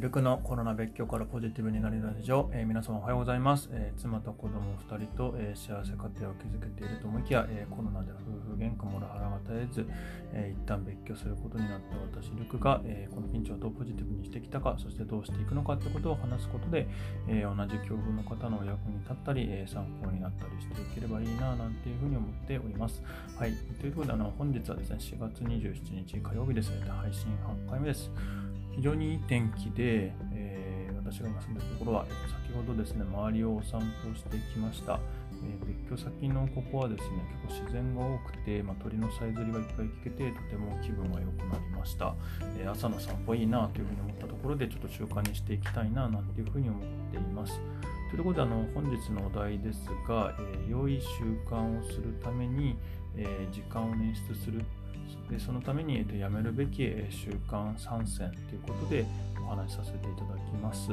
ルクのコロナ別居からポジティブになれるラジオ、えー、皆様おはようございます。えー、妻と子供2人と、え幸せ家庭を築けていると思いきや、えコロナで夫婦喧嘩もラハラが絶えず、え一旦別居することになった私、ルクが、えこのピンチをどうポジティブにしてきたか、そしてどうしていくのかということを話すことで、え同じ境遇の方のお役に立ったり、え参考になったりしていければいいな、なんていうふうに思っております。はい。ということで、あの本日はですね、4月27日火曜日ですね、配信8回目です。非常にいい天気で、えー、私が今住んでるところは、えー、先ほどですね、周りをお散歩してきました。えー、別居先のここはですね、結構自然が多くて、まあ、鳥のさえずりがいっぱい聞けて、とても気分が良くなりました。えー、朝の散歩いいなというふうに思ったところで、ちょっと習慣にしていきたいななんていうふうに思っています。ということで、あの本日のお題ですが、えー、良い習慣をするために、え時間を捻出するでそのために、えーと、やめるべき、え習慣参戦ということでお話しさせていただきます。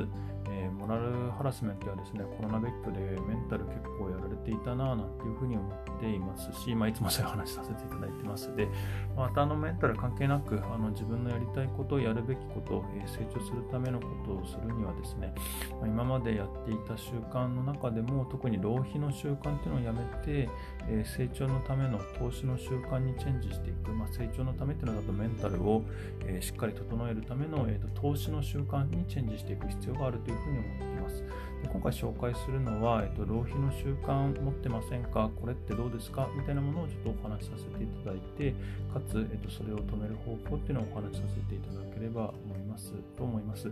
えー、モラルハラスメントはですね、コロナ別居でメンタル結構やられていたなぁなんていうふうに思っていますし、まあ、いつもそういう話させていただいてますで、またあのメンタル関係なくあの自分のやりたいことを、やるべきこと、えー、成長するためのことをするにはですね、まあ、今までやっていた習慣の中でも特に浪費の習慣っていうのをやめて、えー、成長のための投資の習慣にチェンジしていく、まあ、成長のためっていうのだとメンタルを、えしっかり整えるための、えーと、投資の習慣にチェンジしていく必要があるというふうに思っています。で今回紹介するのは、えっと、浪費の習慣持ってませんか？これってどうですか？みたいなものをちょっとお話しさせていただいて、かつ、えっと、それを止める方法っていうのをお話しさせていただければ思いますと思います。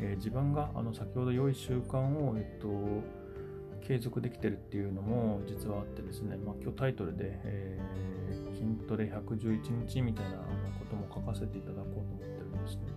えー、自分があの先ほど良い習慣を、えっと、継続できてるっていうのも実はあってですね、まあ、今日タイトルで、えー、筋トレ111日みたいなことも書かせていただこうと思って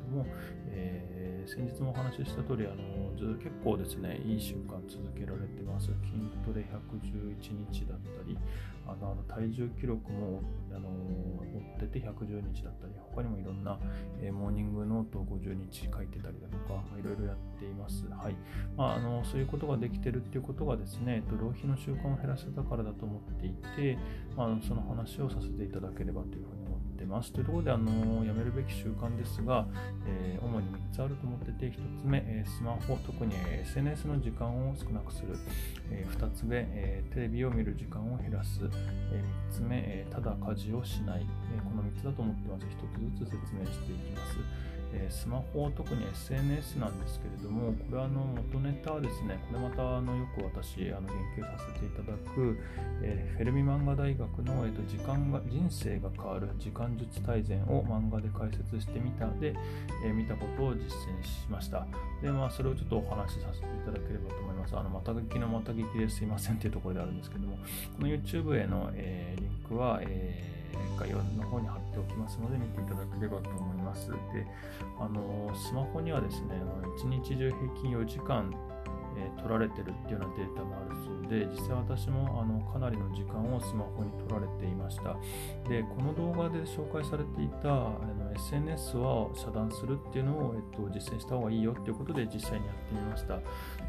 も、えー先日もお話しした通り、あのず結構ですね、いい習慣続けられてます。筋トレ111日だったり、あの体重記録もあの追ってて110日だったり、他にもいろんな、えー、モーニングノートを50日書いてたりだとか、まあ、いろいろやっています。はいまあ、あのそういうことができてるっていうことがですね、えっと浪費の習慣を減らせたからだと思っていて、まあ、その話をさせていただければというふうにってます。というところで、あのやめるべき習慣ですが、えー、主に3つあると思ってて、1つ目、え、スマホ、特に SNS の時間を少なくする。えー、2つ目、えテレビを見る時間を減らす。え3つ目、えただ家事をしない。えこの3つだと思ってます。1つずつ説明していきます。えスマホ、特に SNS なんですけれども、これはあの元ネタはですね、これまたあのよく私あの言及させていただく、えー、フェルミ漫画大学の、えーと、時間が人生が変わる時間術大全を漫画で解説してみたで、えー、見たことを実践しました。で、まあ、それをちょっとお話しさせていただければと思います。あの、また聞きのまた聞きですいませんというところであるんですけども、この YouTube への、え、リンクは、えー概要の方に貼っておきますので見ていただければと思います。で、あのスマホにはですね、1日中平均4時間、え、取られてるっていうようなデータもあるそうで、実際私もあのかなりの時間をスマホに取られていました。で、この動画で紹介されていたあの SNS は遮断するっていうのを、えっと、実践した方がいいよっていうことで実際にやってみました。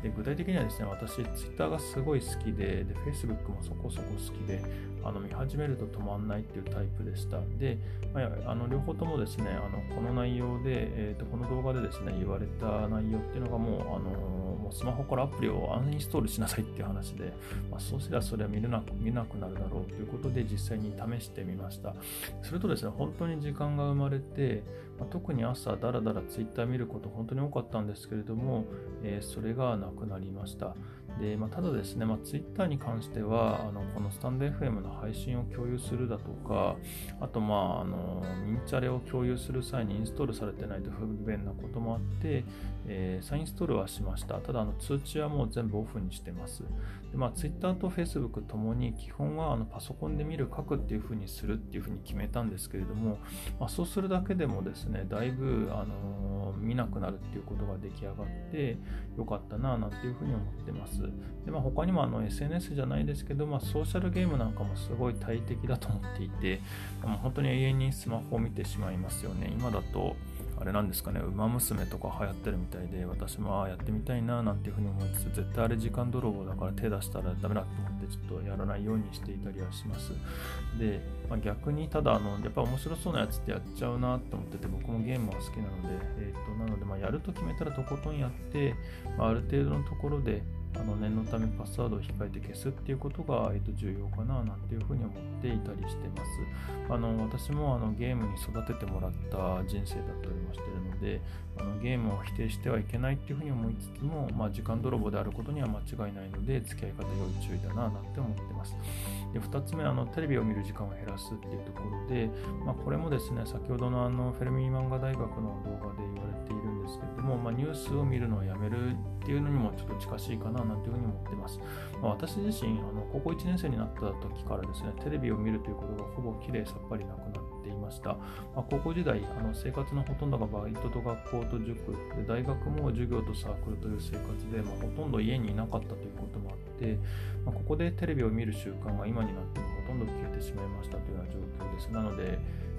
で具体的にはですね、私、Twitter がすごい好きで、で Facebook もそこそこ好きで、あの見始めると止まんないっていうタイプでした。で、まあ、あの両方ともですね、あのこの内容で、えーと、この動画でですね、言われた内容っていうのがもう、あのスマホからアプリをアンインストールしなさいっていう話で、まあ、そうすればそれは見れなく見なくなるだろうということで実際に試してみました。するとですね、本当に時間が生まれて、まあ、特に朝だらだら Twitter 見ること本当に多かったんですけれども、えー、それがなくなりました。でまあ、ただですね、まあ、Twitter に関してはあのこのスタンド FM の配信を共有するだとかあとまああのミンチャレを共有する際にインストールされてないと不便なこともあって、えー、再インストールはしましたただあの通知はもう全部オフにしてますで、まあ、Twitter と Facebook ともに基本はあのパソコンで見る書くっていうふうにするっていうふうに決めたんですけれども、まあ、そうするだけでもですねだいぶあの見なくなるっていうことが出来上がってよかったななんていうふうに思ってます。でまあ、他にもあの SNS じゃないですけど、まあ、ソーシャルゲームなんかもすごい大敵だと思っていて、もう本当に永遠にスマホを見てしまいますよね。今だとあれなんですかね、馬娘とか流行ってるみたいで、私もやってみたいななんていうふうに思いつつ、絶対あれ時間泥棒だから手出したらダメだと思って、ちょっとやらないようにしていたりはします。で、まあ、逆に、ただあの、やっぱ面白そうなやつってやっちゃうなって思ってて、僕もゲームは好きなので、えー、となので、ま、やると決めたらとことんやって、まあ、ある程度のところで、あの念のためパスワードを控えて消すっていうことが、えー、と重要かななんていうふうに思っていたりしてます。あの私もあのゲームに育ててもらった人生だったりもしてるのであのゲームを否定してはいけないっていうふうに思いつつも、まあ、時間泥棒であることには間違いないので付き合い方要注意だななんて思ってます。で2つ目あの、テレビを見る時間を減らすっていうところで、まあ、これもですね先ほどのあのフェルミー漫画大学の動画で言われているんですけれども、まあ、ニュースを見るのをやめるっていうのにもちょっと近しいかななんていうふうに思ってます。まあ、私自身あの、高校1年生になった時からですね、テレビを見るということがほぼきれいさっぱりなくなっていました。まあ、高校時代あの、生活のほとんどがバイトと学校と塾で、大学も授業とサークルという生活で、まあ、ほとんど家にいなかったということもあって、まあ、ここでテレビを見る習慣が今になってもほとんど消えてしまいましたというような状況です。なので、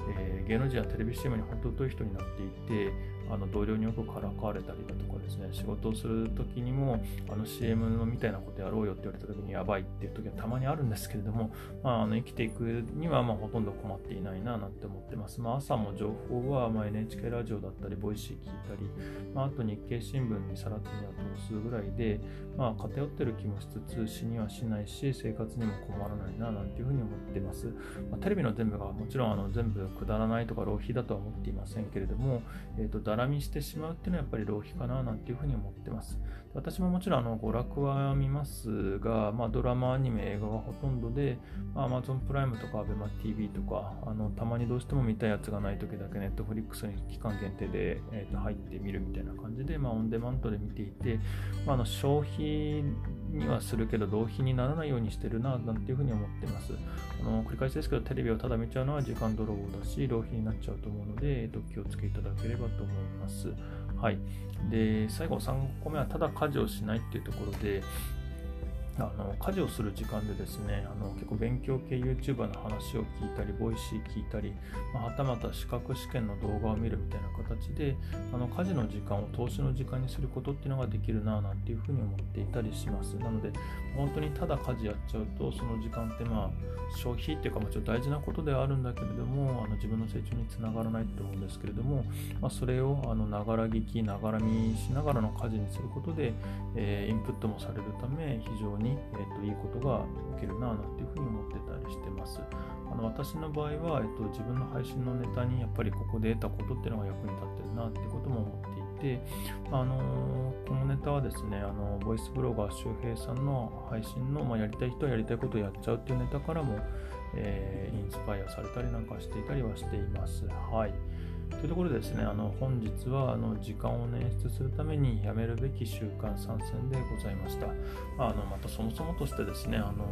えー、芸能人はテレビ CM に本当に疎い人になっていて、あの同僚によくからかわれたりだとかですね、仕事をするときにも、あの CM のみたいなことやろうよって言われたときにやばいっていう時はたまにあるんですけれども、まあ、あの生きていくにはまあほとんど困っていないななんて思ってます。まあ、朝も情報はま NHK ラジオだったり、 Voicy 聞いたり、まあ、あと日経新聞にさらっと見通すぐらいで、まあ、偏ってる気もしつつ、死にはしないし、生活にも困らないななんていうふうに思ってます。まあ、テレビの全部がもちろんあの全部くだらないとか浪費だとは思っていませんけれども、えーと、だらみしてしまうっていうのはやっぱり浪費かななんていうふうに思ってます。私ももちろんあの娯楽は見ますが、まあ、ドラマ、アニメ、映画がほとんどで、まあ、Amazon プライムとか ABEMATV とか、あのたまにどうしても見たいやつがない時だけ Netflix に期間限定で、えー、と入ってみるみたいな感じで、まあ、オンデマントで見ていて、まあ、あの消費にはするけど浪費にならないようにしてるななんていうふうに思ってます。あの繰り返しですけど、テレビをただ見ちゃうのは時間泥棒だし、浪費になっちゃうと思うので、えー、と気をつけいただければと思います。はい。で、最後3個目はただ家事をしないっていうところで、あの家事をする時間でですねあの結構勉強系 YouTuber の話を聞いたり Voicy 聞いたり、まあ、はたまた資格試験の動画を見るみたいな形であの家事の時間を投資の時間にすることっていうのができるななんていうふうに思っていたりします。なので本当にただ家事やっちゃうとその時間ってまあ消費っていうかもちろん大事なことではあるんだけれどもあの自分の成長につながらないと思うんですけれども、まあ、それをあのながら聞きながら見しながらの家事にすることで、えー、インプットもされるため非常にに、えーと、いいことが起きるななんていうふうに思ってたりしてます。あの私の場合は、えーと、自分の配信のネタにやっぱりここで得たことっていうのが役に立ってるなってことも思っていて、あのー、このネタはですね、あのボイスブロガー周平さんの配信の、まあ、やりたい人はやりたいことをやっちゃうっていうネタからも、えー、インスパイアされたりなんかしていたりはしています。はい。というところでですね、あの本日はあの時間を捻出するためにやめるべき習慣参戦でございました。あのまたそもそもとしてですね、あの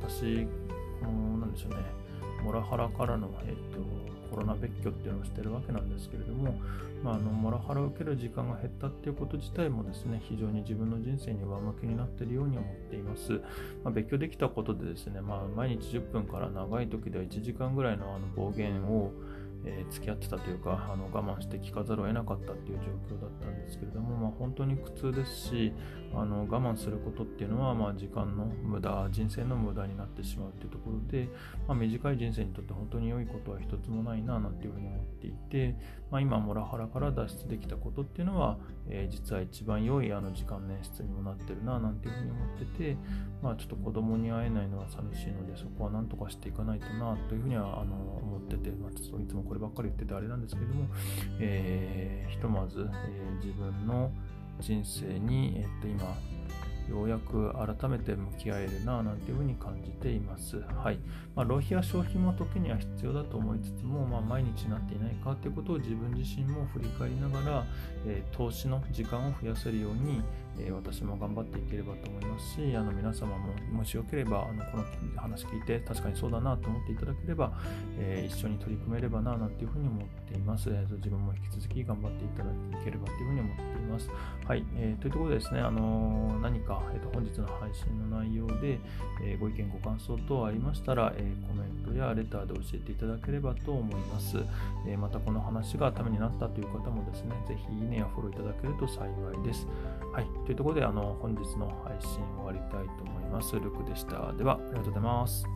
私、なんでしょうね、モラハラからの、えっと、コロナ別居っていうのをしてるわけなんですけれども、まあ、あのモラハラを受ける時間が減ったっていうこと自体もですね、非常に自分の人生に上向きになっているように思っています。まあ、別居できたことでですね、まあ、毎日10分から長い時では1時間ぐらいのあの暴言をえー、付き合ってたというかあの我慢して聞かざるを得なかったっていう状況だったんですけれども、まあ、本当に苦痛ですしあの我慢することっていうのは、まあ、時間の無駄人生の無駄になってしまうっていうところで、まあ、短い人生にとって本当に良いことは一つもないななんていうふうに思っていて、まあ、今モラハラから脱出できたことっていうのは、えー、実は一番良いあの時間捻出にもなってるななんていうふうに思ってて、まあ、ちょっと子供に会えないのは寂しいのでそこは何とかしていかないとなというふうにはあの思ってて、まあ、ちょっといつもこればっかり言っててあれなんですけども、えー、ひとまず、えー、自分の人生に、えー、っと今ようやく改めて向き合えるななんていうふうに感じています。はい。まあ、浪費や消費も時には必要だと思いつつも、まあ、毎日なっていないかということを自分自身も振り返りながら、えー、投資の時間を増やせるように、え私も頑張っていければと思いますし、あの皆様ももしよければ、あのこの話聞いて確かにそうだなと思っていただければ、え一緒に取り組めればななんていうふうに思っています。えー、自分も引き続き頑張っていただければというふうに思っています。はい、えー、というところでですね、あの何か、えーと、本日の配信の内容で、えご意見ご感想等ありましたら、えコメントやレターで教えていただければと思います。えまたこの話がためになったという方もですね、ぜひいいねやフォローいただけると幸いです。はい、というところで、あの本日の配信終わりたいと思います。ルクでした。では、ありがとうございます。